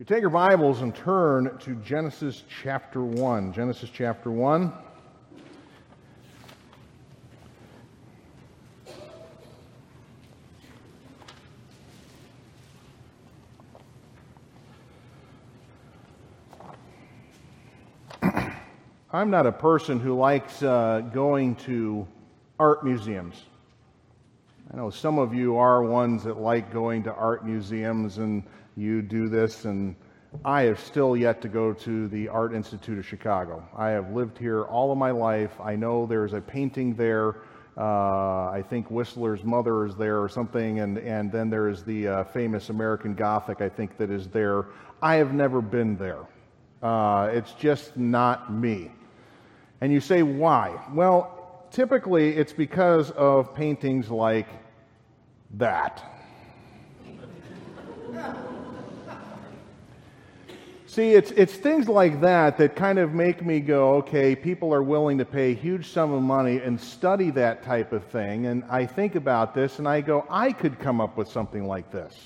You take your Bibles and turn to Genesis chapter 1. Genesis chapter 1. I'm not a person who likes uh, going to art museums. I know some of you are ones that like going to art museums and you do this, and I have still yet to go to the Art Institute of Chicago. I have lived here all of my life. I know there's a painting there. Uh, I think Whistler's mother is there or something, and, and then there's the uh, famous American Gothic, I think, that is there. I have never been there. Uh, it's just not me. And you say, why? Well, typically it's because of paintings like that. See, it's, it's things like that that kind of make me go, okay, people are willing to pay a huge sum of money and study that type of thing. And I think about this and I go, I could come up with something like this.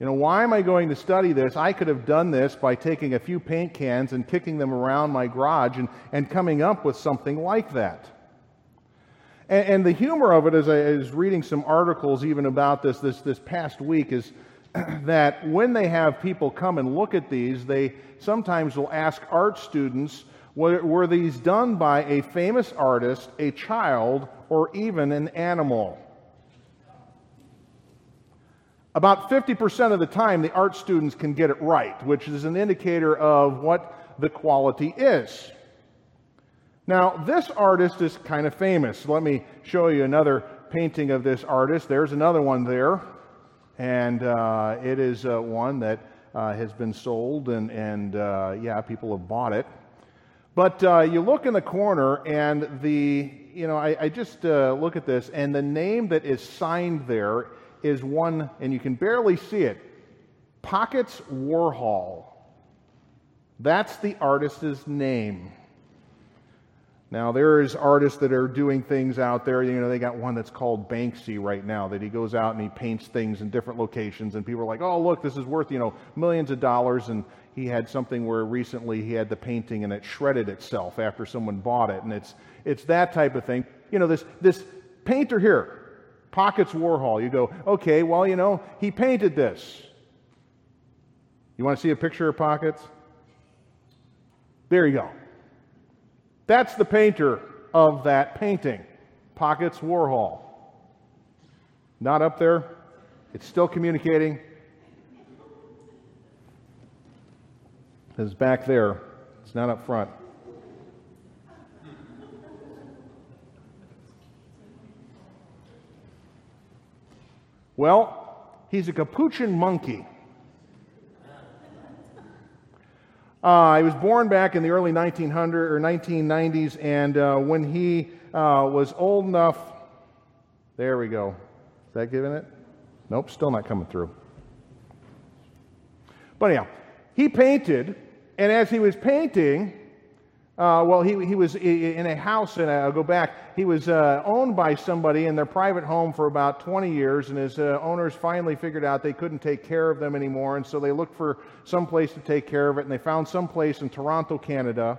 You know, why am I going to study this? I could have done this by taking a few paint cans and kicking them around my garage and, and coming up with something like that. And, and the humor of it, as I was reading some articles even about this this, this past week, is that when they have people come and look at these, they sometimes will ask art students, were, these done by a famous artist, a child, or even an animal? About 50% of the time, the art students can get it right, which is an indicator of what the quality is. Now, this artist is kind of famous. Let me show you another painting of this artist. There's another one there and uh, it is uh, one that uh, has been sold, and, and uh, yeah, people have bought it. But uh, you look in the corner, and the, you know, I, I just look at this, and the name that is signed there is one, and you can barely see it Pockets Warhol. That's the artist's name. Now, there's artists that are doing things out there. You know, they got one that's called Banksy right now that he goes out and he paints things in different locations, and people are like, oh, look, this is worth, you know, millions of dollars. And he had something where recently he had the painting and it shredded itself after someone bought it. And it's, it's that type of thing. You know, this, this painter here, Pockets Warhol, you go, okay, well, you know, he painted this. You want to see a picture of Pockets? There you go. That's the painter of that painting, Pockets Warhol. Not up there. It's still communicating. It's back there. It's not up front. Well, he's a capuchin monkey. Uh, he was born back in the early 1900 or 1990s, and uh, when he uh, was old enough, there we go. Is that giving it? Nope, still not coming through. But anyhow, he painted, and as he was painting, uh, well, he, he was in a house, and I'll go back. He was uh, owned by somebody in their private home for about 20 years, and his uh, owners finally figured out they couldn't take care of them anymore, and so they looked for some place to take care of it, and they found some place in Toronto, Canada.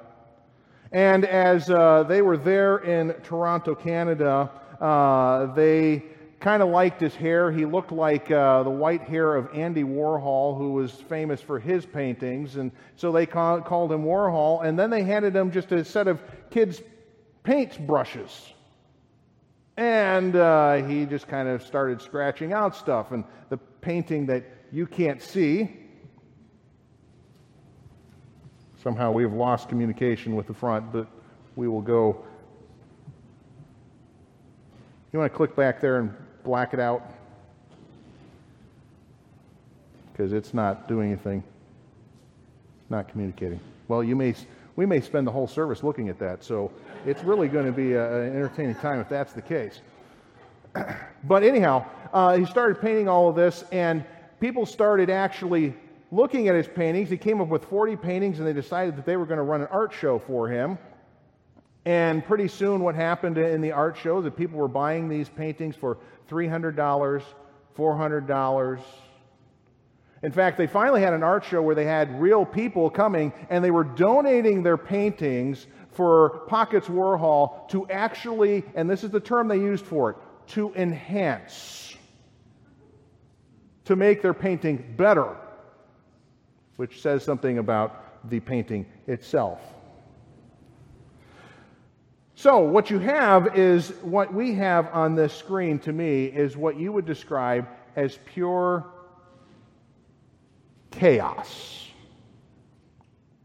And as uh, they were there in Toronto, Canada, uh, they kind of liked his hair. He looked like uh, the white hair of Andy Warhol, who was famous for his paintings. And so they call, called him Warhol. And then they handed him just a set of kids' paint brushes. And uh, he just kind of started scratching out stuff. And the painting that you can't see, somehow we've lost communication with the front, but we will go. You want to click back there and black it out because it's not doing anything, not communicating. Well, you may, we may spend the whole service looking at that, so it's really going to be a, an entertaining time if that's the case. but anyhow, uh, he started painting all of this, and people started actually looking at his paintings. He came up with 40 paintings, and they decided that they were going to run an art show for him. And pretty soon, what happened in the art show that people were buying these paintings for $300, $400. In fact, they finally had an art show where they had real people coming and they were donating their paintings for Pockets Warhol to actually, and this is the term they used for it, to enhance, to make their painting better, which says something about the painting itself. So, what you have is what we have on this screen to me is what you would describe as pure chaos.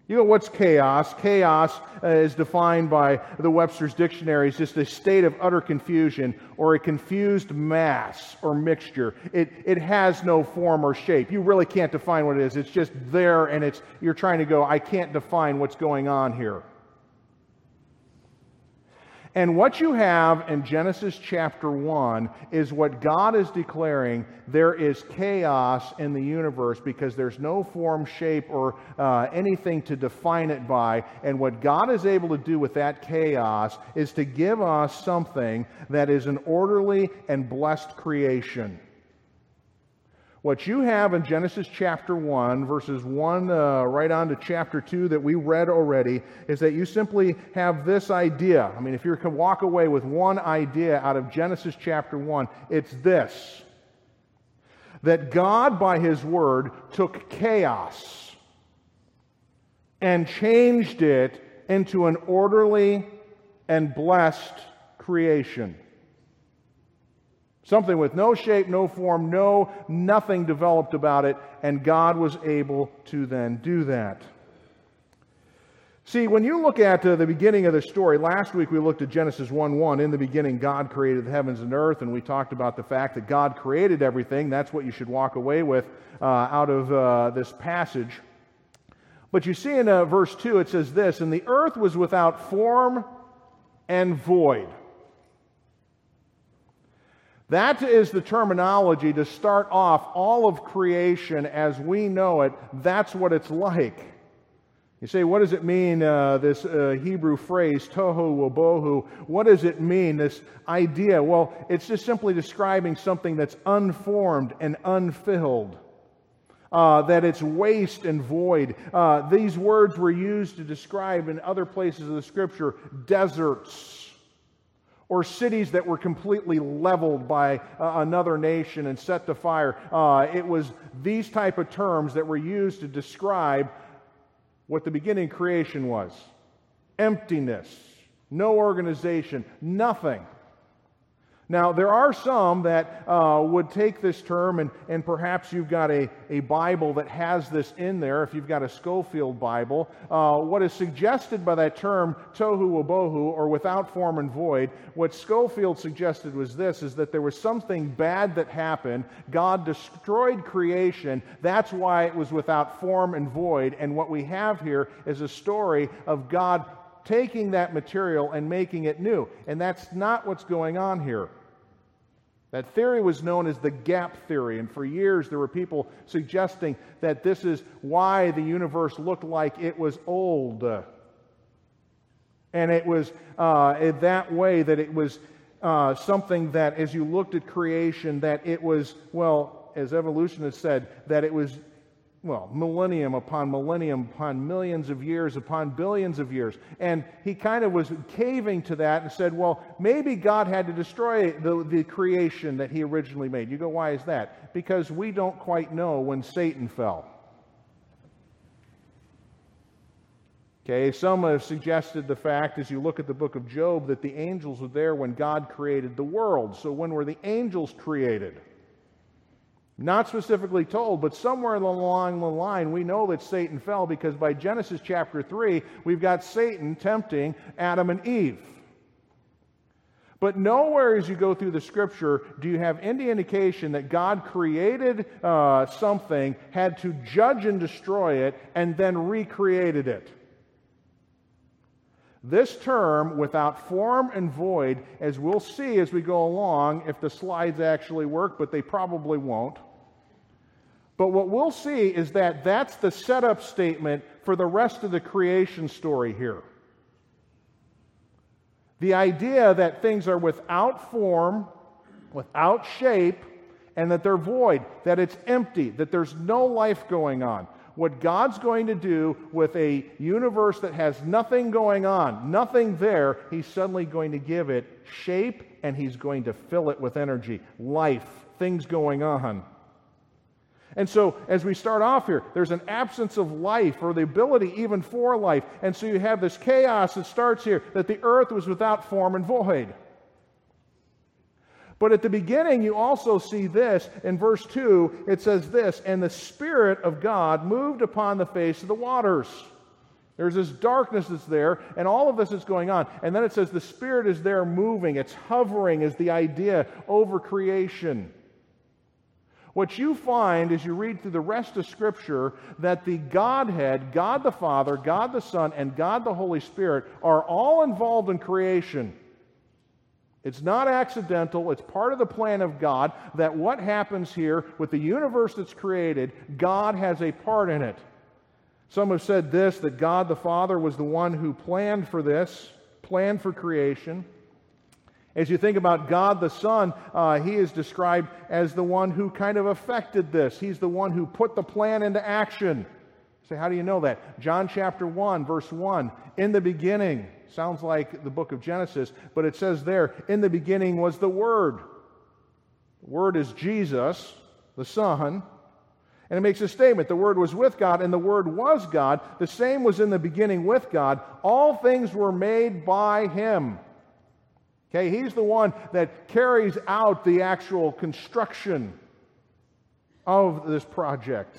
You know what's chaos? Chaos uh, is defined by the Webster's Dictionary as just a state of utter confusion or a confused mass or mixture. It, it has no form or shape. You really can't define what it is. It's just there and it's, you're trying to go, I can't define what's going on here. And what you have in Genesis chapter 1 is what God is declaring there is chaos in the universe because there's no form, shape, or uh, anything to define it by. And what God is able to do with that chaos is to give us something that is an orderly and blessed creation. What you have in Genesis chapter 1, verses 1 uh, right on to chapter 2 that we read already, is that you simply have this idea. I mean, if you can walk away with one idea out of Genesis chapter 1, it's this that God, by His Word, took chaos and changed it into an orderly and blessed creation. Something with no shape, no form, no nothing developed about it, and God was able to then do that. See, when you look at uh, the beginning of the story, last week we looked at Genesis 1 1. In the beginning, God created the heavens and earth, and we talked about the fact that God created everything. That's what you should walk away with uh, out of uh, this passage. But you see in uh, verse 2, it says this And the earth was without form and void. That is the terminology to start off all of creation as we know it. That's what it's like. You say, what does it mean, uh, this uh, Hebrew phrase, tohu wabohu? What does it mean, this idea? Well, it's just simply describing something that's unformed and unfilled. Uh, that it's waste and void. Uh, these words were used to describe in other places of the scripture deserts or cities that were completely leveled by uh, another nation and set to fire. Uh, it was these type of terms that were used to describe what the beginning creation was emptiness, no organization, nothing. Now, there are some that uh, would take this term, and, and perhaps you've got a, a Bible that has this in there, if you've got a Scofield Bible. Uh, what is suggested by that term, tohu wabohu, or without form and void, what Scofield suggested was this, is that there was something bad that happened. God destroyed creation. That's why it was without form and void. And what we have here is a story of God taking that material and making it new. And that's not what's going on here. That theory was known as the gap theory, and for years there were people suggesting that this is why the universe looked like it was old. And it was uh, that way that it was uh, something that, as you looked at creation, that it was, well, as evolutionists said, that it was well, millennium upon millennium upon millions of years upon billions of years. And he kind of was caving to that and said, well, maybe God had to destroy the, the creation that he originally made. You go, why is that? Because we don't quite know when Satan fell. Okay, some have suggested the fact, as you look at the book of Job, that the angels were there when God created the world. So when were the angels created? Not specifically told, but somewhere along the line, we know that Satan fell because by Genesis chapter 3, we've got Satan tempting Adam and Eve. But nowhere as you go through the scripture do you have any indication that God created uh, something, had to judge and destroy it, and then recreated it. This term, without form and void, as we'll see as we go along, if the slides actually work, but they probably won't. But what we'll see is that that's the setup statement for the rest of the creation story here. The idea that things are without form, without shape, and that they're void, that it's empty, that there's no life going on. What God's going to do with a universe that has nothing going on, nothing there, He's suddenly going to give it shape and He's going to fill it with energy, life, things going on. And so, as we start off here, there's an absence of life or the ability even for life. And so, you have this chaos that starts here that the earth was without form and void. But at the beginning, you also see this in verse 2. It says this, and the Spirit of God moved upon the face of the waters. There's this darkness that's there, and all of this is going on. And then it says the Spirit is there moving, it's hovering, is the idea over creation. What you find as you read through the rest of Scripture that the Godhead, God the Father, God the Son, and God the Holy Spirit are all involved in creation. It's not accidental. It's part of the plan of God that what happens here with the universe that's created, God has a part in it. Some have said this that God the Father was the one who planned for this, planned for creation. As you think about God the Son, uh, he is described as the one who kind of affected this. He's the one who put the plan into action. Say, how do you know that? John chapter 1, verse 1. In the beginning, sounds like the book of Genesis, but it says there, in the beginning was the Word. The Word is Jesus, the Son. And it makes a statement the Word was with God, and the Word was God. The same was in the beginning with God. All things were made by Him. Okay, He's the one that carries out the actual construction of this project.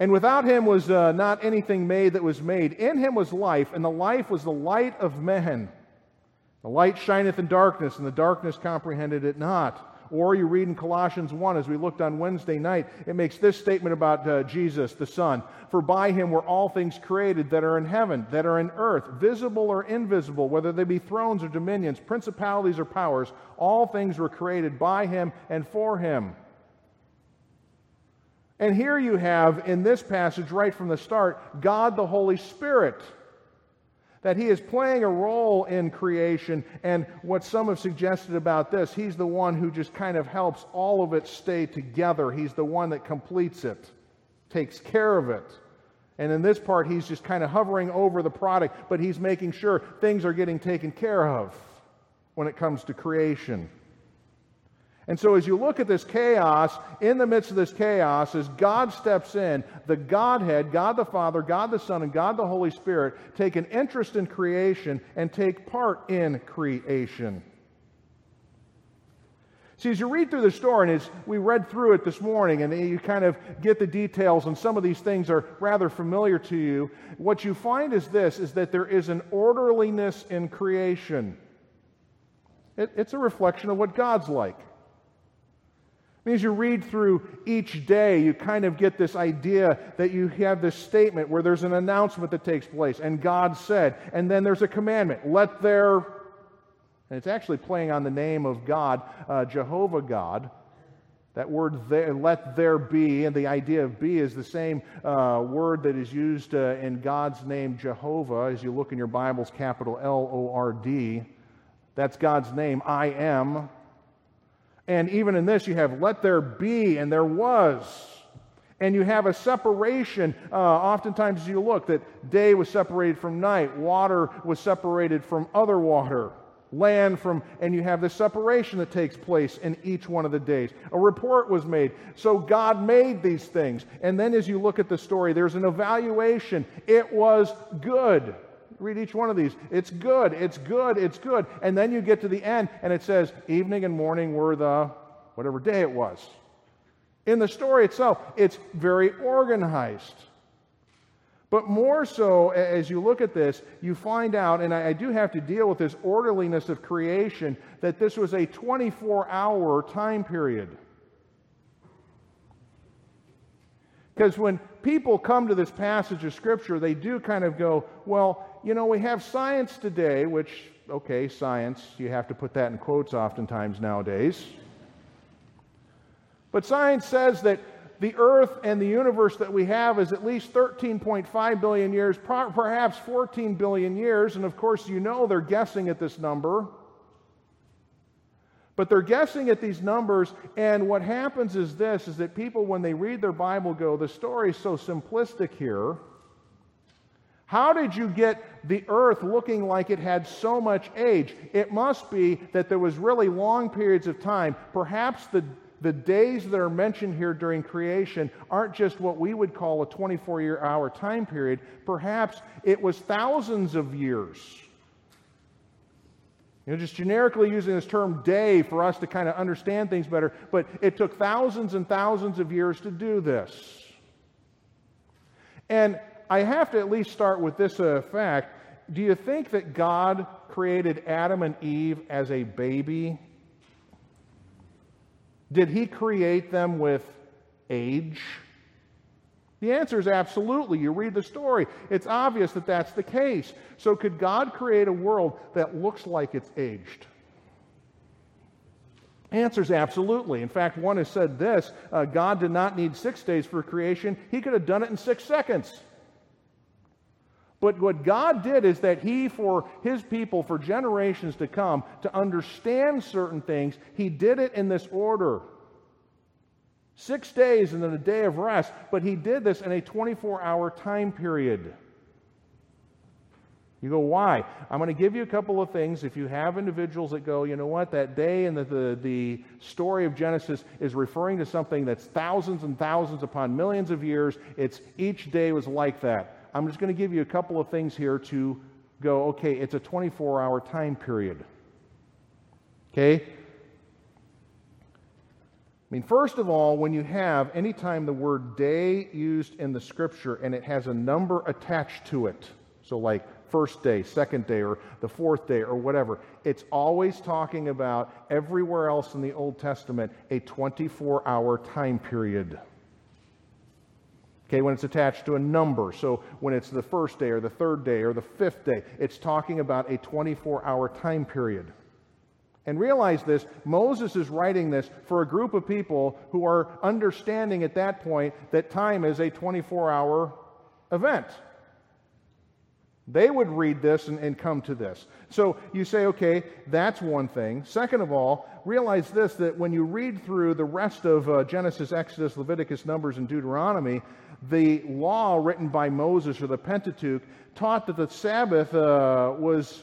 And without him was uh, not anything made that was made. In him was life, and the life was the light of men. The light shineth in darkness, and the darkness comprehended it not. Or you read in Colossians 1, as we looked on Wednesday night, it makes this statement about uh, Jesus, the Son. For by him were all things created that are in heaven, that are in earth, visible or invisible, whether they be thrones or dominions, principalities or powers. All things were created by him and for him. And here you have in this passage, right from the start, God the Holy Spirit. That he is playing a role in creation. And what some have suggested about this, he's the one who just kind of helps all of it stay together. He's the one that completes it, takes care of it. And in this part, he's just kind of hovering over the product, but he's making sure things are getting taken care of when it comes to creation. And so, as you look at this chaos, in the midst of this chaos, as God steps in, the Godhead, God the Father, God the Son, and God the Holy Spirit take an interest in creation and take part in creation. See, as you read through the story, and as we read through it this morning, and you kind of get the details, and some of these things are rather familiar to you, what you find is this, is that there is an orderliness in creation. It, it's a reflection of what God's like. As you read through each day, you kind of get this idea that you have this statement where there's an announcement that takes place, and God said, and then there's a commandment let there, and it's actually playing on the name of God, uh, Jehovah God. That word there, let there be, and the idea of be is the same uh, word that is used uh, in God's name, Jehovah, as you look in your Bibles, capital L O R D. That's God's name, I am. And even in this, you have let there be, and there was. And you have a separation. Uh, oftentimes, as you look that day was separated from night, water was separated from other water, land from, and you have this separation that takes place in each one of the days. A report was made. So God made these things. And then as you look at the story, there's an evaluation. It was good. Read each one of these. It's good, it's good, it's good. And then you get to the end and it says, evening and morning were the whatever day it was. In the story itself, it's very organized. But more so, as you look at this, you find out, and I, do have to deal with this orderliness of creation, that this was a 24 hour time period. Because when people come to this passage of Scripture, they do kind of go, well, you know, we have science today, which, okay, science, you have to put that in quotes oftentimes nowadays. But science says that the earth and the universe that we have is at least 13.5 billion years, perhaps 14 billion years. And of course, you know they're guessing at this number. But they're guessing at these numbers, and what happens is this is that people, when they read their Bible, go, the story is so simplistic here. How did you get the earth looking like it had so much age? It must be that there was really long periods of time. Perhaps the, the days that are mentioned here during creation aren't just what we would call a 24 year hour time period. Perhaps it was thousands of years. You know, just generically using this term day for us to kind of understand things better, but it took thousands and thousands of years to do this. And I have to at least start with this uh, fact. Do you think that God created Adam and Eve as a baby? Did he create them with age? The answer is absolutely. You read the story, it's obvious that that's the case. So, could God create a world that looks like it's aged? Answer is absolutely. In fact, one has said this uh, God did not need six days for creation, He could have done it in six seconds. But what God did is that He, for His people, for generations to come, to understand certain things, He did it in this order. Six days and then a day of rest, but he did this in a 24 hour time period. You go, why? I'm going to give you a couple of things. If you have individuals that go, you know what, that day and the, the, the, story of Genesis is referring to something that's thousands and thousands upon millions of years, it's each day was like that. I'm just going to give you a couple of things here to go, okay, it's a 24 hour time period. Okay? I mean, first of all, when you have anytime the word day used in the scripture and it has a number attached to it, so like first day, second day, or the fourth day, or whatever, it's always talking about everywhere else in the Old Testament a 24 hour time period. Okay, when it's attached to a number. So when it's the first day, or the third day, or the fifth day, it's talking about a 24 hour time period. And realize this Moses is writing this for a group of people who are understanding at that point that time is a 24 hour event. They would read this and, and, come to this. So you say, okay, that's one thing. Second of all, realize this that when you read through the rest of uh, Genesis, Exodus, Leviticus, Numbers, and Deuteronomy, the law written by Moses or the Pentateuch taught that the Sabbath uh, was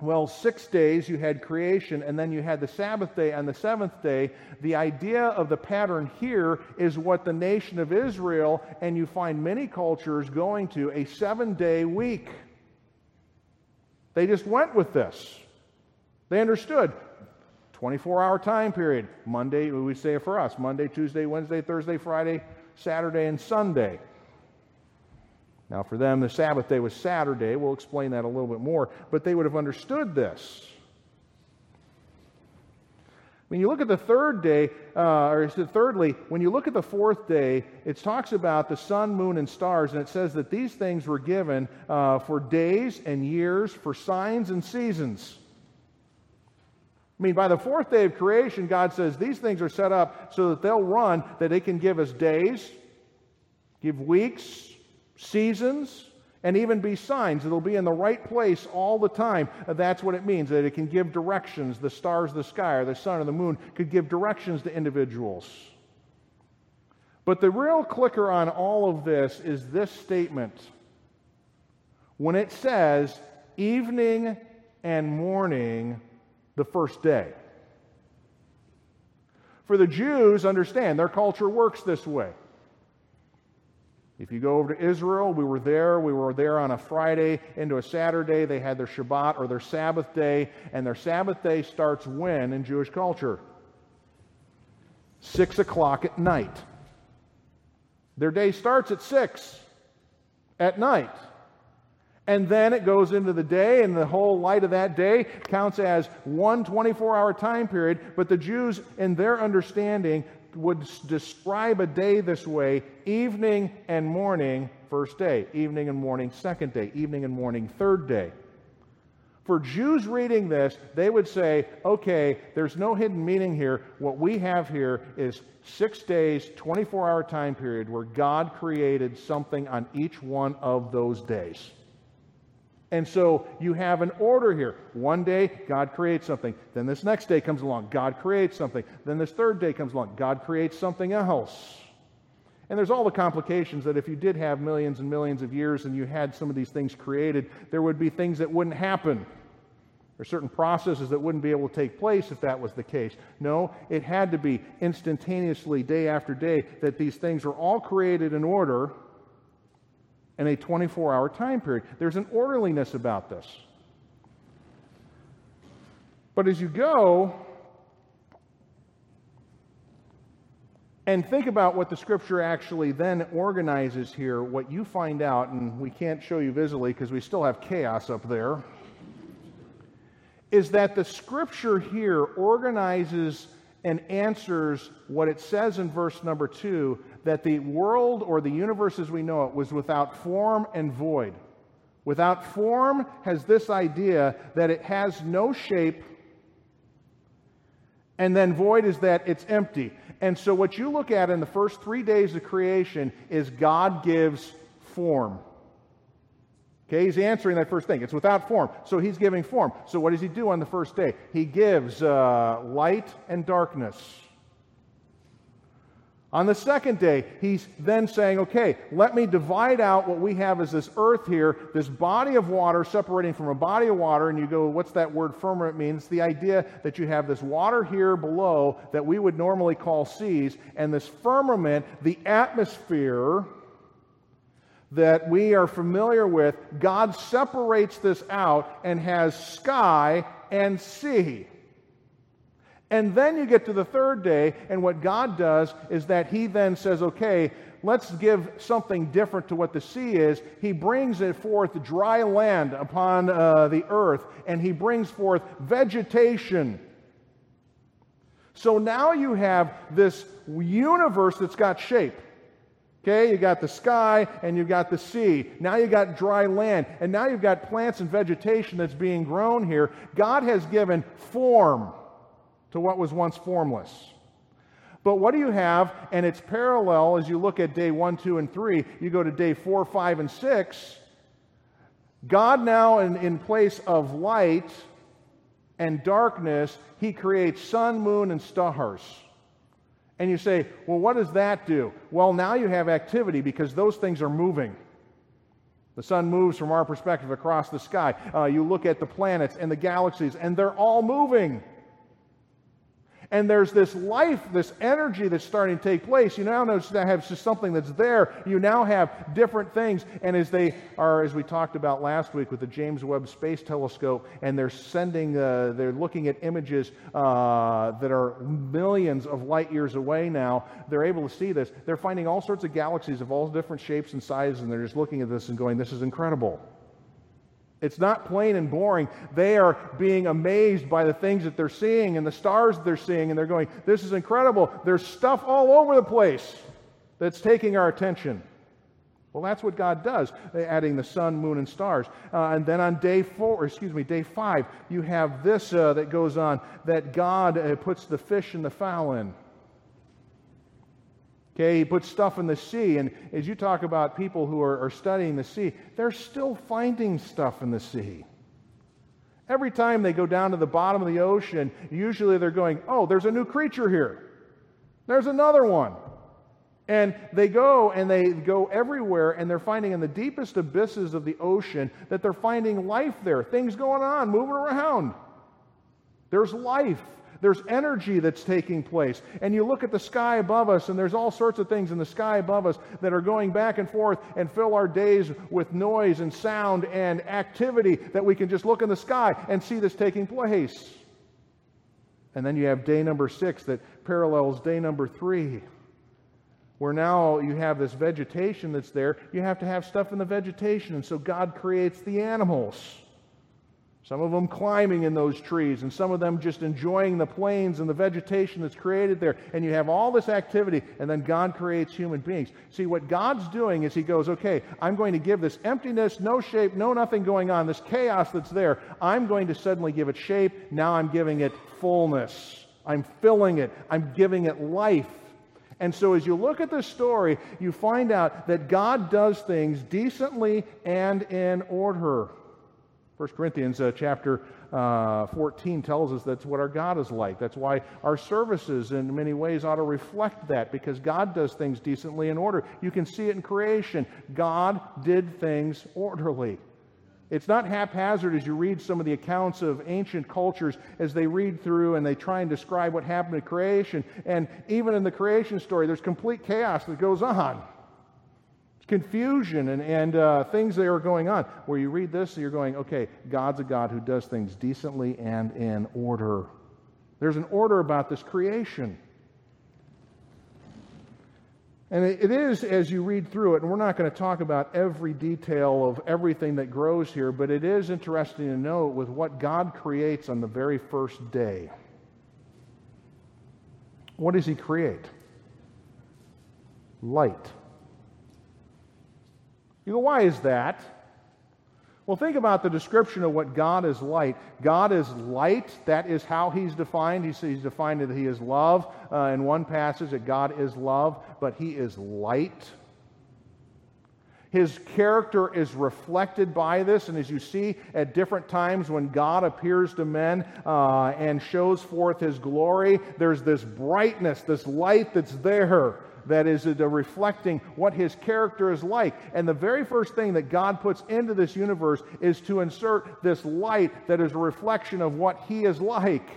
well, six days you had creation, and then you had the Sabbath day and the seventh day. The idea of the pattern here is what the nation of Israel, and you find many cultures going to a seven day week. They just went with this. They understood 24 hour time period. Monday, we say it for us Monday, Tuesday, Wednesday, Thursday, Friday, Saturday, and Sunday. Now, for them, the Sabbath day was Saturday. We'll explain that a little bit more, but they would have understood this. When you look at the third day, uh, or thirdly, when you look at the fourth day, it talks about the sun, moon, and stars, and it says that these things were given uh, for days and years, for signs and seasons. I mean, by the fourth day of creation, God says these things are set up so that they'll run, that they can give us days, give weeks, seasons, and even be signs. It'll be in the right place all the time. That's what it means, that it can give directions. The stars, the sky, or the sun, or the moon could give directions to individuals. But the real clicker on all of this is this statement. When it says evening and morning, the first day. For the Jews, understand, their culture works this way. If you go over to Israel, we were there. We were there on a Friday into a Saturday. They had their Shabbat or their Sabbath day, and their Sabbath day starts when in Jewish culture? Six o'clock at night. Their day starts at six at night. And then it goes into the day, and the whole light of that day counts as one 24 hour time period. But the Jews, in their understanding, would describe a day this way evening and morning, first day, evening and morning, second day, evening and morning, third day. For Jews reading this, they would say, okay, there's no hidden meaning here. What we have here is six days, 24 hour time period where God created something on each one of those days. And so you have an order here. One day, God creates something. Then this next day comes along, God creates something. Then this third day comes along, God creates something else. And there's all the complications that if you did have millions and millions of years and you had some of these things created, there would be things that wouldn't happen. Are certain processes that wouldn't be able to take place if that was the case. No, it had to be instantaneously, day after day, that these things were all created in order in a 24 hour time period. There's an orderliness about this. But as you go and think about what the scripture actually then organizes here, what you find out, and we can't show you visually because we still have chaos up there, is that the scripture here organizes and answers what it says in verse number two that the world or the universe as we know it was without form and void. Without form has this idea that it has no shape, and then void is that it's empty. And so, what you look at in the first three days of creation is God gives form. Okay, he's answering that first thing. It's without form. So he's giving form. So what does he do on the first day? He gives uh, light and darkness. On the second day, he's then saying, okay, let me divide out what we have as this earth here, this body of water separating from a body of water. And you go, what's that word firmament mean? It's the idea that you have this water here below that we would normally call seas, and this firmament, the atmosphere, that we are familiar with, God separates this out and has sky and sea. And then you get to the third day, and what God does is that He then says, okay, let's give something different to what the sea is. He brings it forth dry land upon uh, the earth, and He brings forth vegetation. So now you have this universe that's got shape. Okay, you got the sky and you've got the sea. Now you've got dry land. And now you've got plants and vegetation that's being grown here. God has given form to what was once formless. But what do you have? And it's parallel as you look at day one, two, and three. You go to day four, five, and six. God now, in, in place of light and darkness, he creates sun, moon, and stars. And you say, well, what does that do? Well, now you have activity because those things are moving. The sun moves from our perspective across the sky. Uh, you look at the planets and the galaxies, and they're all moving. And there's this life, this energy that's starting to take place. You now notice that have something that's there. You now have different things. And as they are, as we talked about last week with the James Webb Space Telescope, and they're sending, uh, they're looking at images uh, that are millions of light years away now, they're able to see this. They're finding all sorts of galaxies of all different shapes and sizes, and they're just looking at this and going, this is incredible. It's not plain and boring. They are being amazed by the things that they're seeing and the stars they're seeing, and they're going, This is incredible. There's stuff all over the place that's taking our attention. Well, that's what God does, adding the sun, moon, and stars. Uh, and then on day four, excuse me, day five, you have this uh, that goes on that God uh, puts the fish and the fowl in. Okay, he puts stuff in the sea. And as you talk about people who are, are studying the sea, they're still finding stuff in the sea. Every time they go down to the bottom of the ocean, usually they're going, oh, there's a new creature here. There's another one. And they go and they go everywhere and they're finding in the deepest abysses of the ocean that they're finding life there, things going on, moving around. There's life. There's energy that's taking place. And you look at the sky above us, and there's all sorts of things in the sky above us that are going back and forth and fill our days with noise and sound and activity that we can just look in the sky and see this taking place. And then you have day number six that parallels day number three where now you have this vegetation that's there, you have to have stuff in the vegetation. And so God creates the animals. Some of them climbing in those trees, and some of them just enjoying the plains and the vegetation that's created there. And you have all this activity, and then God creates human beings. See, what God's doing is He goes, okay, I'm going to give this emptiness, no shape, no nothing going on, this chaos that's there. I'm going to suddenly give it shape. Now I'm giving it fullness. I'm filling it, I'm giving it life. And so, as you look at this story, you find out that God does things decently and in order. 1 Corinthians uh, chapter uh, 14 tells us that's what our God is like. That's why our services, in many ways, ought to reflect that because God does things decently in order. You can see it in creation. God did things orderly. It's not haphazard as you read some of the accounts of ancient cultures as they read through and they try and describe what happened in creation. And even in the creation story, there's complete chaos that goes on confusion and, and uh, things that are going on. Where you read this, you're going, okay, God's a God who does things decently and in order. There's an order about this creation. And it is, as you read through it, and we're not going to talk about every detail of everything that grows here, but it is interesting to note with what God creates on the very first day. What does He create? Light. You go, why is that? Well, think about the description of what God is like. God is light. That is how He's defined. He's, he's defined that He is love. Uh, in one passage, that God is love, but He is light. His character is reflected by this, and as you see at different times when God appears to men uh, and shows forth His glory, there's this brightness, this light that's there that is reflecting what his character is like. And the very first thing that God puts into this universe is to insert this light that is a reflection of what he is like.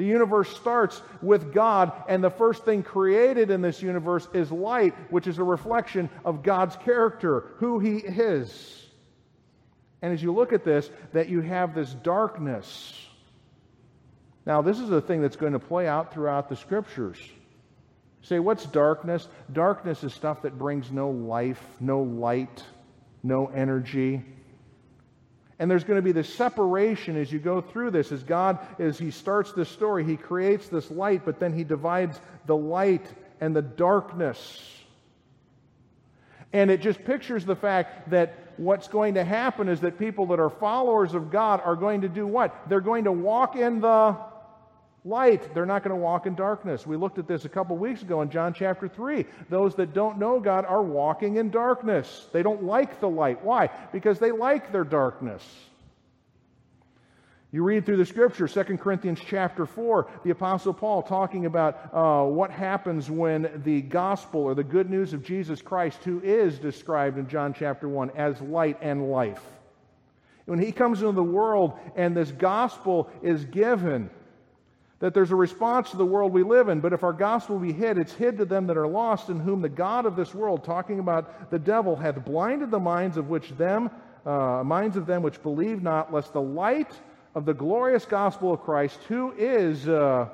The universe starts with God, and the first thing created in this universe is light, which is a reflection of God's character, who He is. And as you look at this, that you have this darkness. Now, this is a thing that's going to play out throughout the scriptures. Say, what's darkness? Darkness is stuff that brings no life, no light, no energy. And there's going to be this separation as you go through this. As God, as He starts this story, He creates this light, but then He divides the light and the darkness. And it just pictures the fact that what's going to happen is that people that are followers of God are going to do what? They're going to walk in the light. They're not going to walk in darkness. We looked at this a couple weeks ago in John chapter 3. Those that don't know God are walking in darkness. They don't like the light. Why? Because they like their darkness. You read through the scripture, 2 Corinthians chapter 4, the Apostle Paul talking about uh, what happens when the gospel or the good news of Jesus Christ, who is described in John chapter 1 as light and life. When he comes into the world and this gospel is given, that there's a response to the world we live in. But if our gospel be hid, it's hid to them that are lost, in whom the God of this world, talking about the devil, hath blinded the minds of which them, uh, minds of them which believe not, lest the light of the glorious gospel of Christ, who is uh,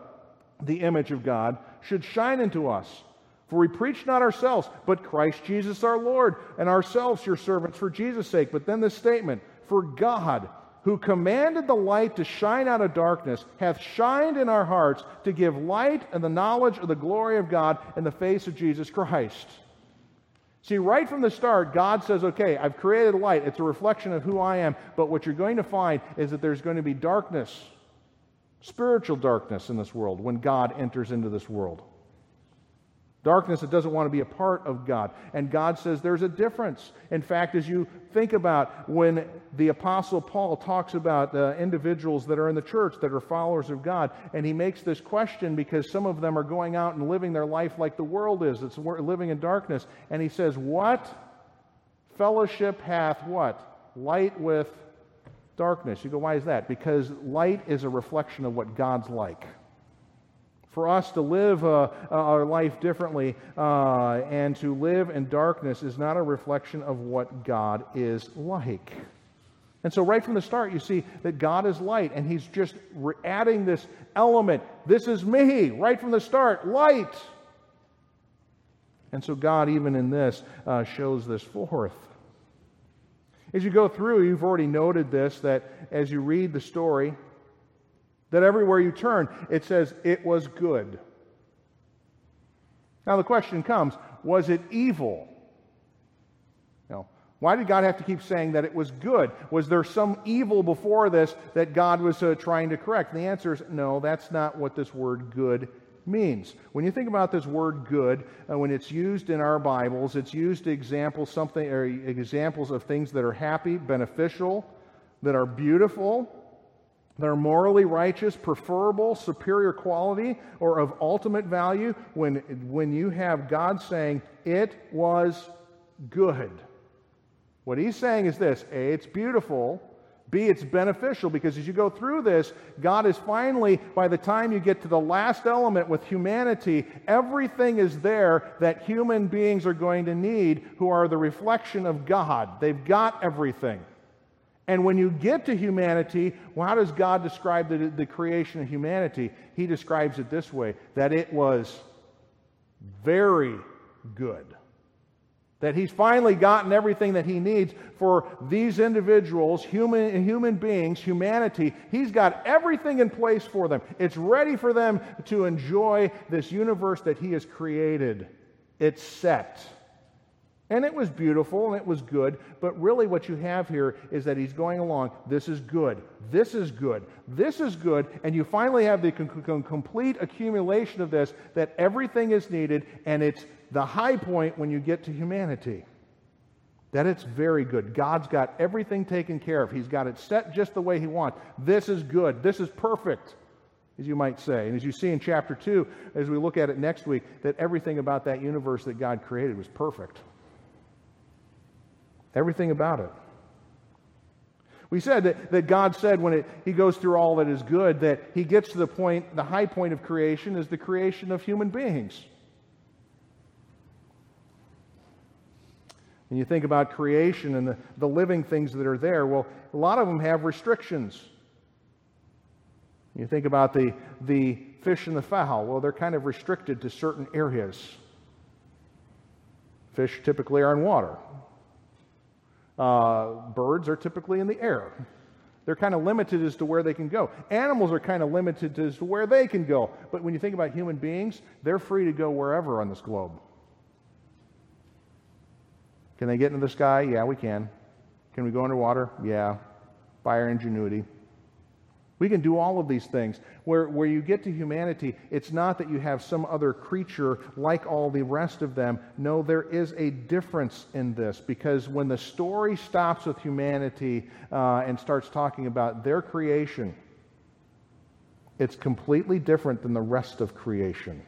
the image of God, should shine into us. For we preach not ourselves, but Christ Jesus our Lord, and ourselves your servants for Jesus' sake. But then this statement, for God who commanded the light to shine out of darkness, hath shined in our hearts to give light and the knowledge of the glory of God in the face of Jesus Christ. See, right from the start, God says, okay, I've created light. It's a reflection of who I am. But what you're going to find is that there's going to be darkness, spiritual darkness in this world when God enters into this world. Darkness that doesn't want to be a part of God. And God says there's a difference. In fact, as you think about when the Apostle Paul talks about uh, individuals that are in the church that are followers of God, and he makes this question because some of them are going out and living their life like the world is. It's living in darkness. And he says, What fellowship hath what? Light with darkness. You go, why is that? Because light is a reflection of what God's like for us to live uh, our life differently uh, and to live in darkness is not a reflection of what God is like. And so, right from the start, you see that God is light, and He's just re- adding this element. This is me, right from the start, light. And so, God, even in this, uh, shows this forth. As you go through, you've already noted this that as you read the story, that everywhere you turn, it says it was good. Now the question comes was it evil? No. Why did God have to keep saying that it was good? Was there some evil before this that God was uh, trying to correct? And the answer is no, that's not what this word good means. When you think about this word good, uh, when it's used in our Bibles, it's used to example something or examples of things that are happy, beneficial, that are beautiful, are morally righteous, preferable, superior quality, or of ultimate value, when, when you have God saying, it was good. What he's saying is this A, it's beautiful. B, it's beneficial because as you go through this, God is finally, by the time you get to the last element with humanity, everything is there that human beings are going to need who are the reflection of God. They've got everything. And when you get to humanity, well, how does God describe the, the creation of humanity? He describes it this way that it was very good. That he's finally gotten everything that he needs for these individuals, human, human beings, humanity. He's got everything in place for them. It's ready for them to enjoy this universe that he has created. It's set. And it was beautiful and it was good, but really what you have here is that he's going along, this is good, this is good, this is good, and you finally have the com- complete accumulation of this that everything is needed, and it's the high point when you get to humanity. That it's very good. God's got everything taken care of. He's got it set just the way He wants. This is good. This is perfect, as you might say. And as you see in chapter 2, as we look at it next week, that everything about that universe that God created was perfect. Everything about it. We said that, that God said when it, He goes through all that is good, that He gets to the point, the high point of creation is the creation of human beings. And you think about creation and the, the living things that are there, well, a lot of them have restrictions. You think about the, the fish and the fowl, well, they're kind of restricted to certain areas. Fish typically are in water. Uh, birds are typically in the air. They're kind of limited as to where they can go. Animals are kind of limited as to where they can go. But when you think about human beings, they're free to go wherever on this globe. Can they get into the sky? Yeah, we can. Can we go underwater? Yeah. By our ingenuity. We can do all of these things. Where, where you get to humanity, it's not that you have some other creature like all the rest of them. No, there is a difference in this because when the story stops with humanity uh, and starts talking about their creation, it's completely different than the rest of creation.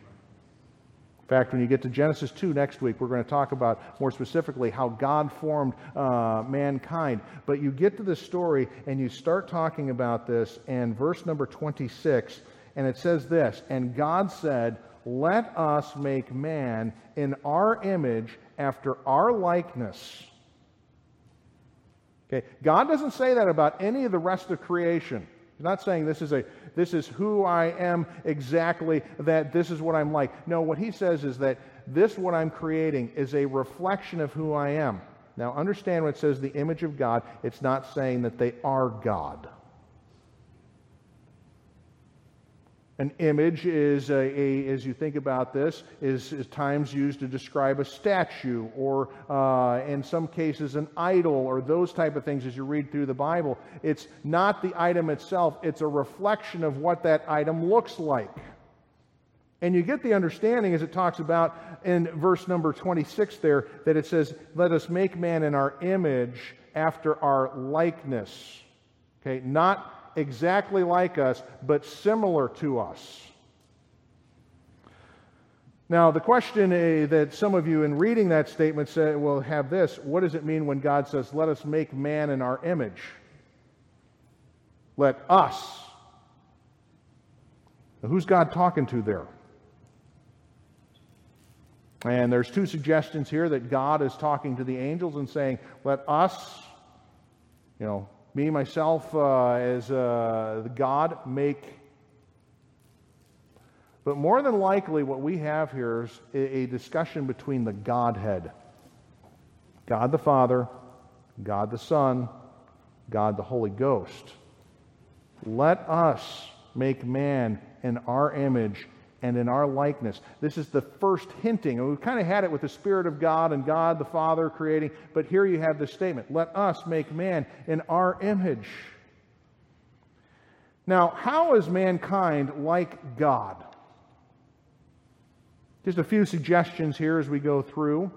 In fact, when you get to Genesis 2 next week, we're going to talk about more specifically how God formed uh, mankind. But you get to the story and you start talking about this, and verse number 26, and it says this And God said, Let us make man in our image after our likeness. Okay, God doesn't say that about any of the rest of creation. He's not saying this is a this is who I am exactly, that this is what I'm like. No, what he says is that this, what I'm creating, is a reflection of who I am. Now, understand when it says the image of God, it's not saying that they are God. An image is, a, a, as you think about this, is, is, times used to describe a statue or, uh, in some cases, an idol or those type of things as you read through the Bible. It's not the item itself, it's a reflection of what that item looks like. And you get the understanding as it talks about in verse number 26 there that it says, Let us make man in our image after our likeness. Okay, not exactly like us, but similar to us. Now, the question uh, that some of you in reading that statement say, will have this what does it mean when God says, Let us make man in our image? Let us. Now, who's God talking to there? And there's two suggestions here that God is talking to the angels and saying, Let us, you know, me, myself, uh, as uh, God, make. But more than likely, what we have here is a, a discussion between the Godhead God the Father, God the Son, God the Holy Ghost. Let us make man in our image and in our likeness. This is the first hinting. We've kind of had it with the Spirit of God and God the Father creating, but here you have this statement let us make man in our image. Now, how is mankind like God? Just a few suggestions here as we go through.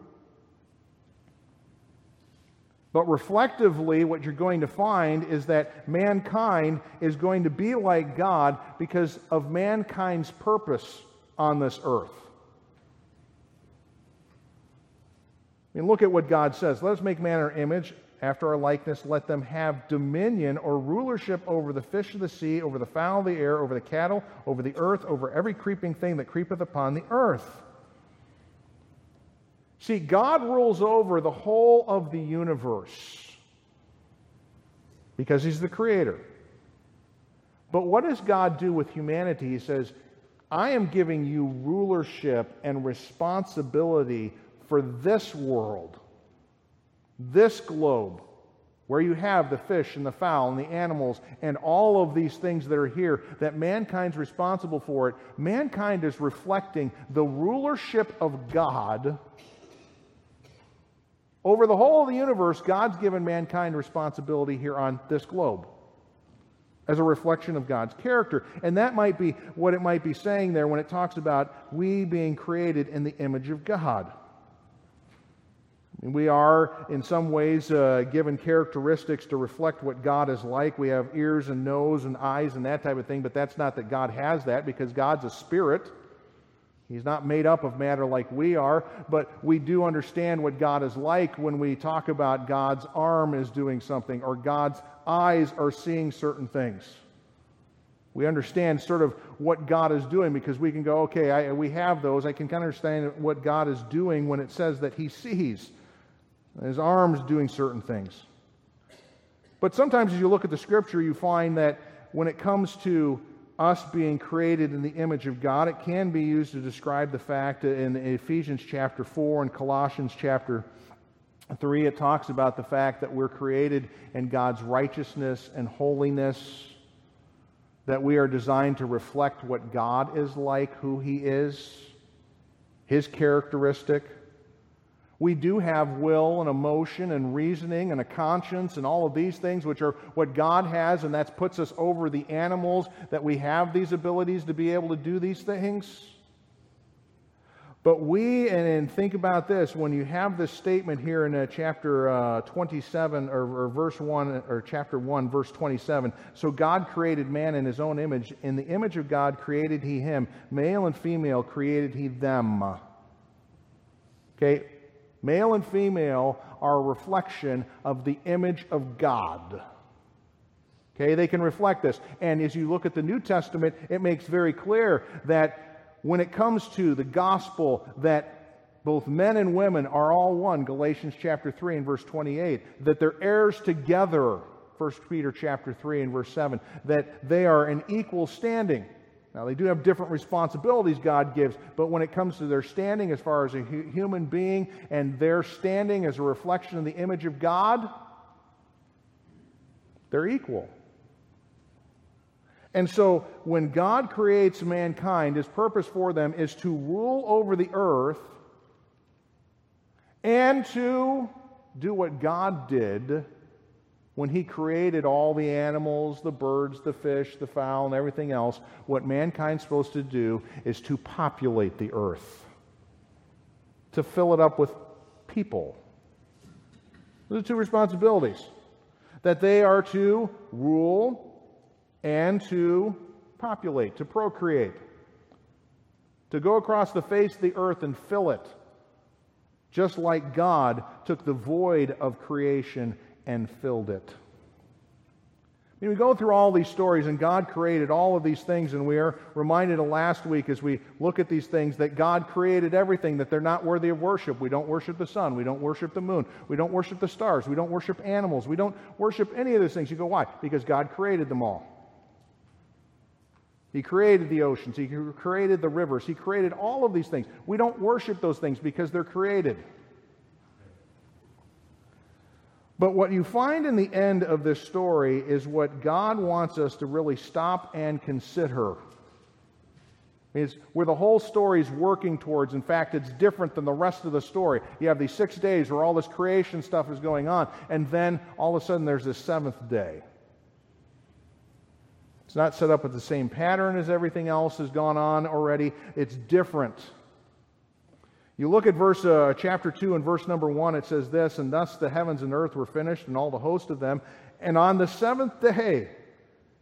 But reflectively, what you're going to find is that mankind is going to be like God because of mankind's purpose on this earth. I mean, look at what God says. Let us make man our image, after our likeness. Let them have dominion or rulership over the fish of the sea, over the fowl of the air, over the cattle, over the earth, over every creeping thing that creepeth upon the earth. See, God rules over the whole of the universe because He's the creator. But what does God do with humanity? He says, I am giving you rulership and responsibility for this world, this globe, where you have the fish and the fowl and the animals and all of these things that are here, that mankind's responsible for it. Mankind is reflecting the rulership of God over the whole of the universe, God's given mankind responsibility here on this globe as a reflection of God's character. And that might be what it might be saying there when it talks about we being created in the image of God. We are, in some ways, uh, given characteristics to reflect what God is like. We have ears and nose and eyes and that type of thing, but that's not that God has that because God's a spirit. He's not made up of matter like we are, but we do understand what God is like when we talk about God's arm is doing something or God's eyes are seeing certain things. We understand sort of what God is doing because we can go, okay, I, we have those. I can kind of understand what God is doing when it says that He sees. His arm's doing certain things. But sometimes as you look at the scripture, you find that when it comes to us being created in the image of God, it can be used to describe the fact in Ephesians chapter 4 and Colossians chapter 3, it talks about the fact that we're created in God's righteousness and holiness, that we are designed to reflect what God is like, who He is, His characteristic. We do have will and emotion and reasoning and a conscience and all of these things, which are what God has, and that puts us over the animals, that we have these abilities to be able to do these things. But we, and, think about this, when you have this statement here in uh, chapter uh, 27, or, or, verse 1, or chapter 1, verse 27, so God created man in his own image. In the image of God created he him. Male and female created he them. Okay, Male and female are a reflection of the image of God. Okay, they can reflect this. And as you look at the New Testament, it makes very clear that when it comes to the gospel, that both men and women are all one, Galatians chapter 3 and verse 28, that they're heirs together, 1 Peter chapter 3 and verse 7, that they are in equal standing. Now, they do have different responsibilities God gives, but when it comes to their standing as far as a hu- human being and their standing as a reflection of the image of God, they're equal. And so, when God creates mankind, his purpose for them is to rule over the earth and to do what God did when he created all the animals, the birds, the fish, the fowl, and everything else, what mankind's supposed to do is to populate the earth, to fill it up with people. Those are two responsibilities that they are to rule and to populate, to procreate, to go across the face of the earth and fill it, just like God took the void of creation and filled it. I mean, we go through all these stories, and God created all of these things, and we are reminded of last week as we look at these things that God created everything, that they're not worthy of worship. We don't worship the sun. We don't worship the moon. We don't worship the stars. We don't worship animals. We don't worship any of those things. You go, why? Because God created them all. He created the oceans. He created the rivers. He created all of these things. We don't worship those things because they're created. But what you find in the end of this story is what God wants us to really stop and consider. Is where the whole story is working towards. In fact, it's different than the rest of the story. You have these six days where all this creation stuff is going on, and then all of a sudden there's this seventh day. It's not set up with the same pattern as everything else has gone on already, it's different. You look at verse uh, chapter 2 and verse number 1, it says this, and thus the heavens and earth were finished and all the host of them. And on the seventh day,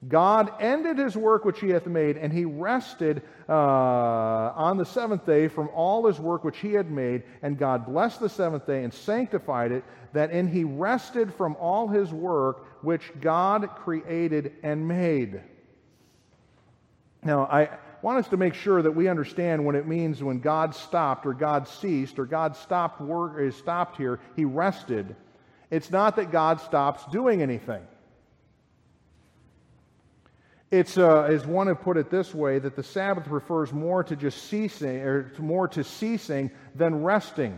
God ended his work which he hath made, and he rested uh, on the seventh day from all his work which he had made. And God blessed the seventh day and sanctified it, that in he rested from all his work which God created and made. Now, I want us to make sure that we understand what it means when God stopped or God ceased or God stopped work or stopped here, he rested. It's not that God stops doing anything. It's, uh, as one have put it this way, that the Sabbath refers more to just ceasing, or more to ceasing than resting.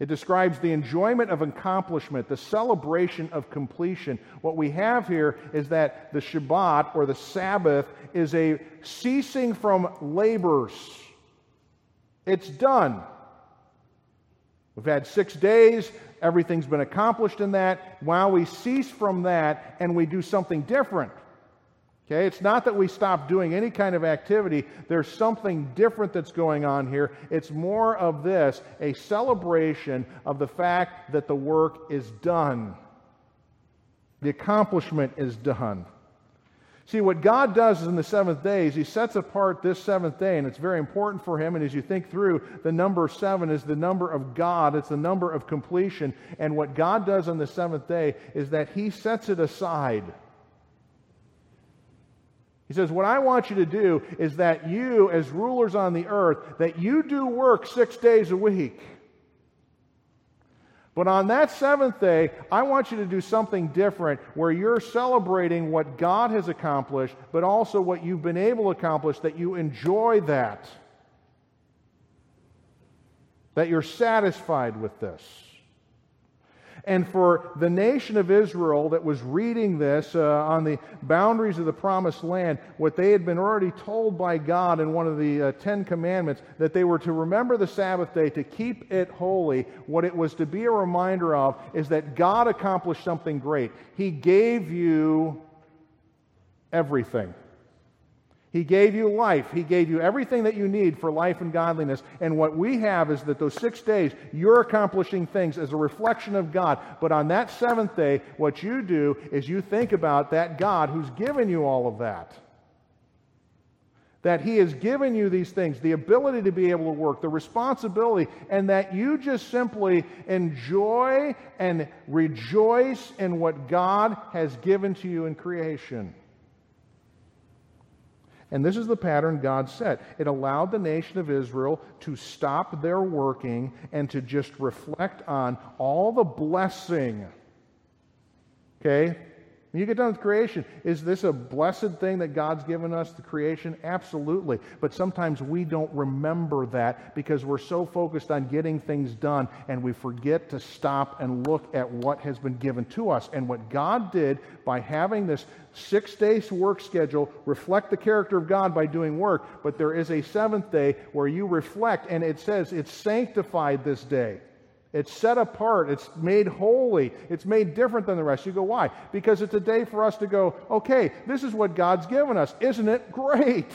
It describes the enjoyment of accomplishment, the celebration of completion. What we have here is that the Shabbat or the Sabbath is a ceasing from labors. It's done. We've had six days, everything's been accomplished in that. While we cease from that and we do something different. Okay, it's not that we stop doing any kind of activity. There's something different that's going on here. It's more of this a celebration of the fact that the work is done, the accomplishment is done. See, what God does in the seventh day is He sets apart this seventh day, and it's very important for Him. And as you think through, the number seven is the number of God, it's the number of completion. And what God does on the seventh day is that He sets it aside. He says, What I want you to do is that you, as rulers on the earth, that you do work six days a week. But on that seventh day, I want you to do something different where you're celebrating what God has accomplished, but also what you've been able to accomplish, that you enjoy that. That you're satisfied with this. And for the nation of Israel that was reading this uh, on the boundaries of the promised land, what they had been already told by God in one of the uh, Ten Commandments, that they were to remember the Sabbath day, to keep it holy, what it was to be a reminder of is that God accomplished something great. He gave you everything. He gave you life. He gave you everything that you need for life and godliness. And what we have is that those six days, you're accomplishing things as a reflection of God. But on that seventh day, what you do is you think about that God who's given you all of that. That He has given you these things, the ability to be able to work, the responsibility, and that you just simply enjoy and rejoice in what God has given to you in creation. And this is the pattern God set. It allowed the nation of Israel to stop their working and to just reflect on all the blessing. Okay? When you get done with creation, is this a blessed thing that God's given us, the creation? Absolutely. But sometimes we don't remember that because we're so focused on getting things done and we forget to stop and look at what has been given to us. And what God did by having this six days work schedule reflect the character of God by doing work, but there is a seventh day where you reflect, and it says it's sanctified this day. It's set apart. It's made holy. It's made different than the rest. You go, why? Because it's a day for us to go, okay, this is what God's given us. Isn't it great?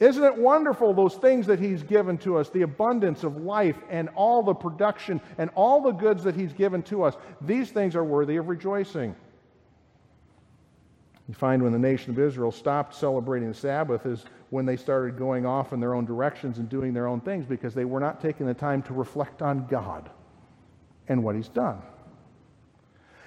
Isn't it wonderful, those things that He's given to us, the abundance of life and all the production and all the goods that He's given to us? These things are worthy of rejoicing. You find when the nation of Israel stopped celebrating the Sabbath is when they started going off in their own directions and doing their own things because they were not taking the time to reflect on God and what He's done.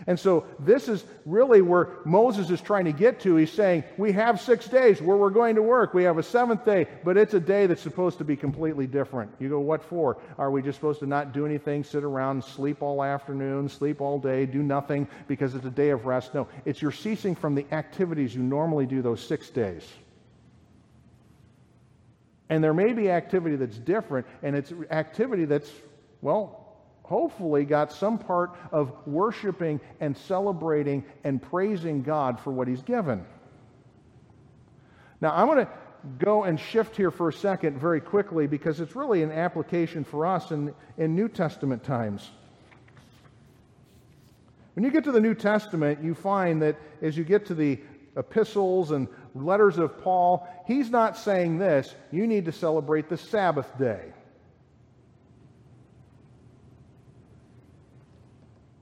And so this is really where Moses is trying to get to. He's saying, We have six days where we're going to work. We have a seventh day, but it's a day that's supposed to be completely different. You go, What for? Are we just supposed to not do anything, sit around, sleep all afternoon, sleep all day, do nothing because it's a day of rest? No, it's you're ceasing from the activities you normally do those six days. And there may be activity that's different, and it's activity that's, well, hopefully got some part of worshiping and celebrating and praising God for what He's given. Now, I'm going to go and shift here for a second very quickly because it's really an application for us in, in New Testament times. When you get to the New Testament, you find that as you get to the epistles and letters of Paul, he's not saying this you need to celebrate the Sabbath day.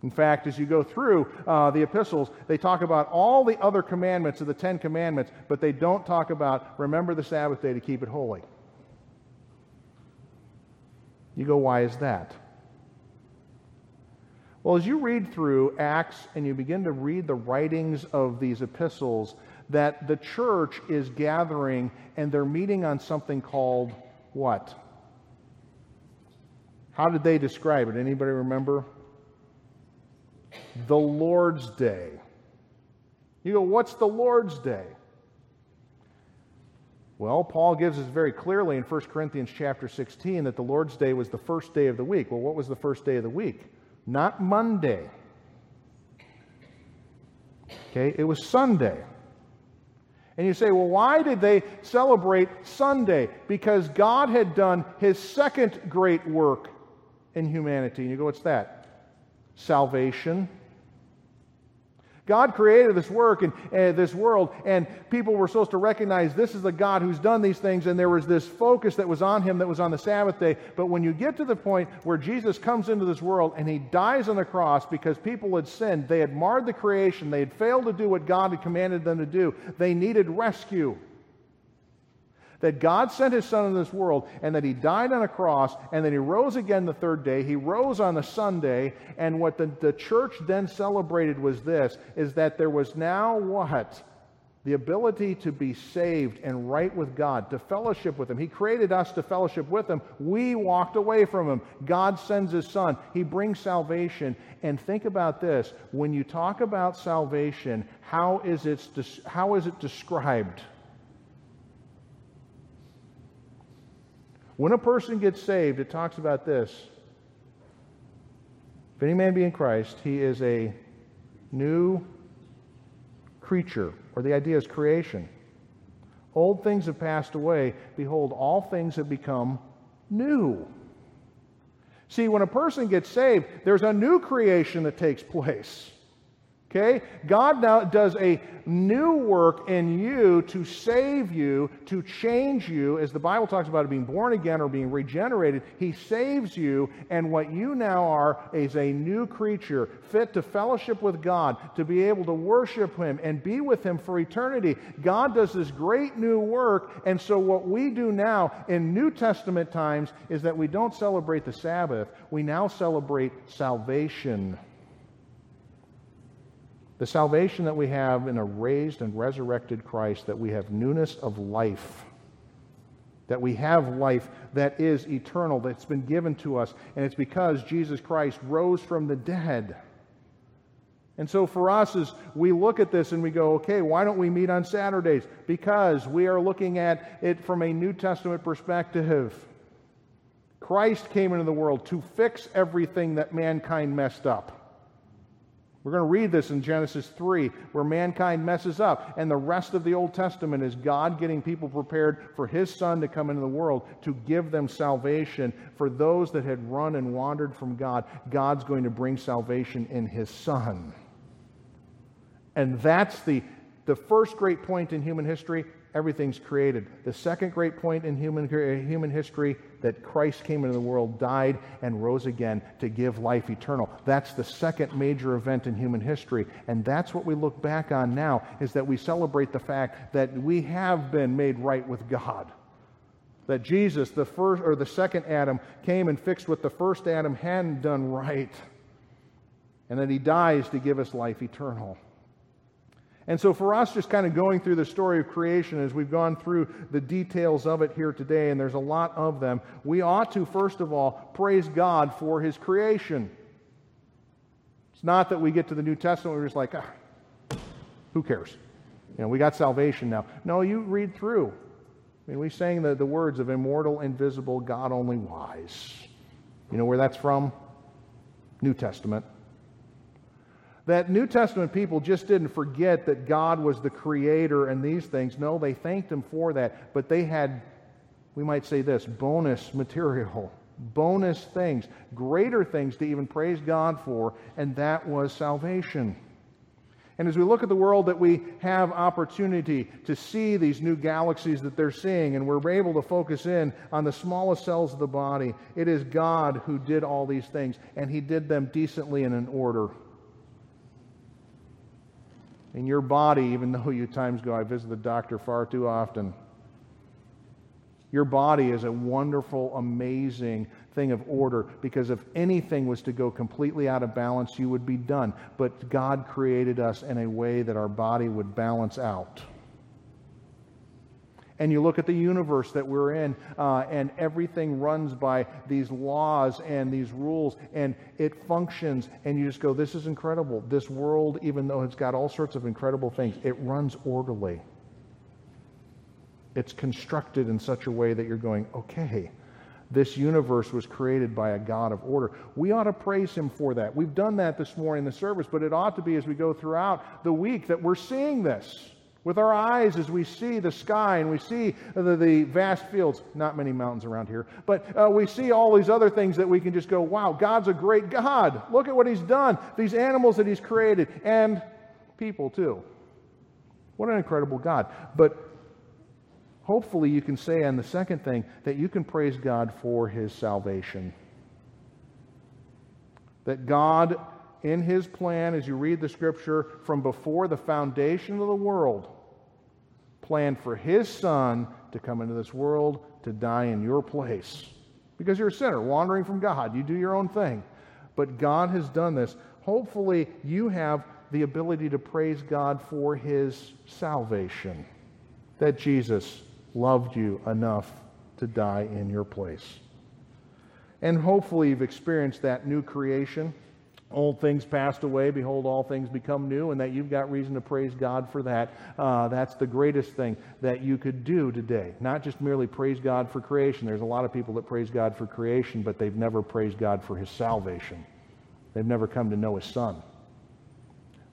In fact, as you go through uh, the epistles, they talk about all the other commandments of the Ten Commandments, but they don't talk about remember the Sabbath day to keep it holy. You go, why is that? Well, as you read through Acts and you begin to read the writings of these epistles, that the church is gathering and they're meeting on something called what? How did they describe it? Anybody remember? The Lord's Day. You go, what's the Lord's Day? Well, Paul gives us very clearly in 1 Corinthians chapter 16 that the Lord's Day was the first day of the week. Well, what was the first day of the week? Not Monday. Okay, it was Sunday. And you say, well, why did they celebrate Sunday? Because God had done his second great work in humanity. And you go, what's that? Salvation. God created this work and uh, this world, and people were supposed to recognize this is the God who's done these things, and there was this focus that was on him that was on the Sabbath day. But when you get to the point where Jesus comes into this world and he dies on the cross because people had sinned, they had marred the creation, they had failed to do what God had commanded them to do, they needed rescue that God sent his son into this world and that he died on a cross and then he rose again the third day. He rose on the Sunday. And what the, the church then celebrated was this is that there was now what? The ability to be saved and right with God, to fellowship with Him. He created us to fellowship with Him. We walked away from Him. God sends His Son. He brings salvation. And think about this when you talk about salvation, how is it, how is it described? When a person gets saved, it talks about this. If any man be in Christ, he is a new creature, or the idea is creation. Old things have passed away. Behold, all things have become new. See, when a person gets saved, there's a new creation that takes place. Okay? God now does a new work in you to save you, to change you, as the Bible talks about being born again or being regenerated. He saves you, and what you now are is a new creature, fit to fellowship with God, to be able to worship Him and be with Him for eternity. God does this great new work, and so what we do now in New Testament times is that we don't celebrate the Sabbath, we now celebrate salvation. The salvation that we have in a raised and resurrected Christ, that we have newness of life, that we have life that is eternal, that's been given to us, and it's because Jesus Christ rose from the dead. And so for us, as we look at this and we go, okay, why don't we meet on Saturdays? Because we are looking at it from a New Testament perspective. Christ came into the world to fix everything that mankind messed up. We're going to read this in Genesis 3, where mankind messes up. And the rest of the Old Testament is God getting people prepared for his Son to come into the world to give them salvation. For those that had run and wandered from God, God's going to bring salvation in his Son. And that's the, the first great point in human history everything's created. The second great point in human, uh, human history that Christ came into the world, died, and rose again to give life eternal. That's the second major event in human history. And that's what we look back on now, is that we celebrate the fact that we have been made right with God. That Jesus, the first or the second Adam, came and fixed what the first Adam hadn't done right. And that he dies to give us life eternal. And so, for us, just kind of going through the story of creation as we've gone through the details of it here today, and there's a lot of them, we ought to, first of all, praise God for His creation. It's not that we get to the New Testament, we're just like, ah, who cares? You know, we got salvation now. No, you read through. I mean, we sang the, the words of immortal, invisible, God only wise. You know where that's from? New Testament that New Testament people just didn't forget that God was the creator and these things. No, they thanked Him for that, but they had, we might say this, bonus material, bonus things, greater things to even praise God for, and that was salvation. And as we look at the world, that we have opportunity to see these new galaxies that they're seeing, and we're able to focus in on the smallest cells of the body. It is God who did all these things, and He did them decently and in order. In your body, even though you times go, I visit the doctor far too often. Your body is a wonderful, amazing thing of order because if anything was to go completely out of balance, you would be done. But God created us in a way that our body would balance out. And you look at the universe that we're in, uh, and everything runs by these laws and these rules, and it functions, and you just go, This is incredible. This world, even though it's got all sorts of incredible things, it runs orderly. It's constructed in such a way that you're going, Okay, this universe was created by a God of order. We ought to praise Him for that. We've done that this morning in the service, but it ought to be as we go throughout the week that we're seeing this with our eyes as we see the sky and we see the, the vast fields. Not many mountains around here, but uh, we see all these other things that we can just go, wow, God's a great God. Look at what He's done. These animals that He's created, and people too. What an incredible God. But hopefully you can say on the second thing that you can praise God for his salvation. That God, in his plan, as you read the scripture, from before the foundation of the world, planned for his son to come into this world to die in your place. Because you're a sinner, wandering from God. You do your own thing. But God has done this. Hopefully, you have the ability to praise God for his salvation. That Jesus loved you enough to die in your place. And hopefully, you've experienced that new creation. Old things passed away, behold, all things become new, and that you've got reason to praise God for that. Uh, that's the greatest thing that you could do today. Not just merely praise God for creation. There's a lot of people that praise God for creation, but they've never praised God for his salvation. They've never come to know his son.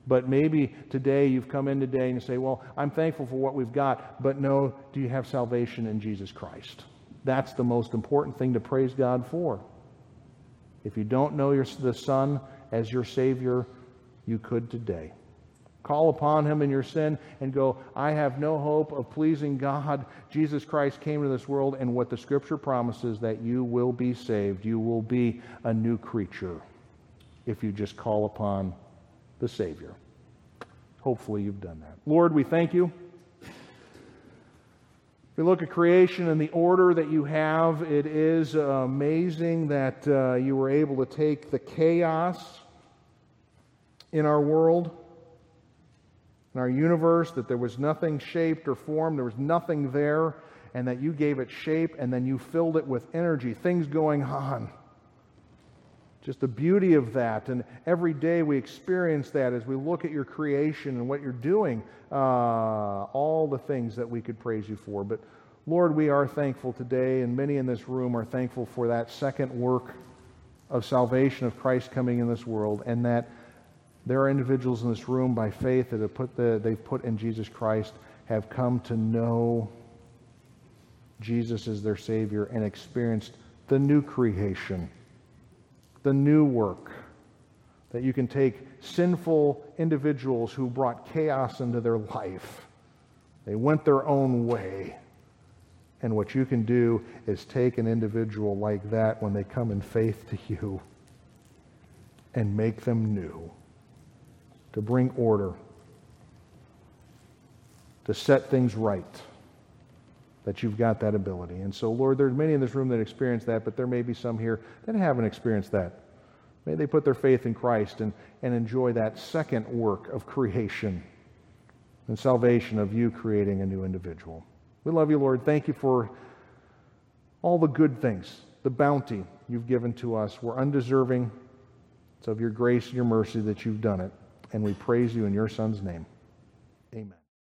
But maybe today you've come in today and you say, Well, I'm thankful for what we've got, but no, do you have salvation in Jesus Christ? That's the most important thing to praise God for. If you don't know your, the Son as your Savior, you could today. Call upon Him in your sin and go, I have no hope of pleasing God. Jesus Christ came to this world, and what the Scripture promises that you will be saved. You will be a new creature if you just call upon the Savior. Hopefully, you've done that. Lord, we thank you. If we look at creation and the order that you have, it is amazing that uh, you were able to take the chaos in our world, in our universe, that there was nothing shaped or formed, there was nothing there, and that you gave it shape and then you filled it with energy, things going on. Just the beauty of that. And every day we experience that as we look at your creation and what you're doing, uh, all the things that we could praise you for. But Lord, we are thankful today, and many in this room are thankful for that second work of salvation of Christ coming in this world, and that there are individuals in this room by faith that have put the, they've put in Jesus Christ, have come to know Jesus as their Savior and experienced the new creation the new work. That you can take sinful individuals who brought chaos into their life, they went their own way. And what you can do is take an individual like that when they come in faith to you and make them new, to bring order, to set things right that you've got that ability. And so, Lord, there's many in this room that experience that, but there may be some here that haven't experienced that. May they put their faith in Christ and, and enjoy that second work of creation and salvation of you creating a new individual. We love you, Lord. Thank you for all the good things, the bounty you've given to us. We're undeserving. It's of your grace and your mercy that you've done it. And we praise you in your Son's name.